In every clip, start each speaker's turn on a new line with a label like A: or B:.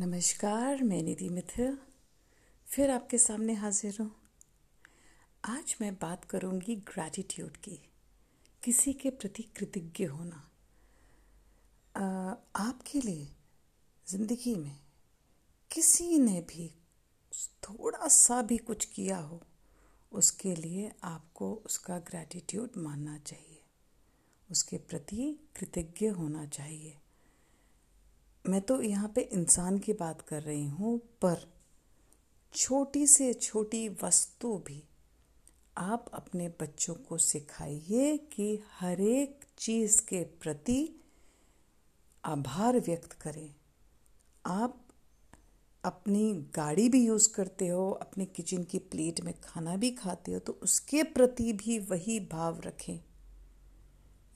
A: नमस्कार मैं निधि मिथिल। फिर आपके सामने हाजिर हूँ। आज मैं बात करूँगी ग्रैटिट्यूड की किसी के प्रति कृतज्ञ होना। आ, आपके लिए ज़िंदगी में किसी ने भी थोड़ा सा भी कुछ किया हो उसके लिए आपको उसका ग्रैटिट्यूड मानना चाहिए। उसके प्रति कृतज्ञ होना चाहिए। मैं तो यहाँ पे इंसान की बात कर रही हूँ, पर छोटी से छोटी वस्तु भी आप अपने बच्चों को सिखाइए कि हर एक चीज़ के प्रति आभार व्यक्त करें। आप अपनी गाड़ी भी यूज़ करते हो, अपने किचन की प्लेट में खाना भी खाते हो तो उसके प्रति भी वही भाव रखें।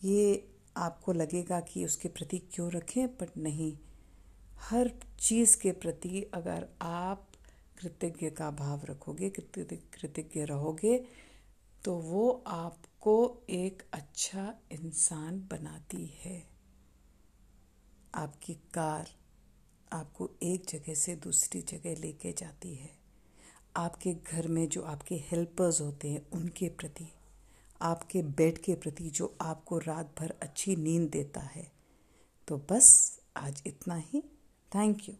A: ये आपको लगेगा कि उसके प्रति क्यों रखें बट नहीं। हर चीज़ के प्रति अगर आप कृतज्ञ का भाव रखोगे, कृतज्ञ रहोगे तो वो आपको एक अच्छा इंसान बनाती है। आपकी कार आपको एक जगह से दूसरी जगह लेके जाती है। आपके घर में जो आपके हेल्पर्स होते हैं, उनके प्रति, आपके बेड के प्रति जो आपको रात भर अच्छी नींद देता है तो बस आज इतना ही। Thank you.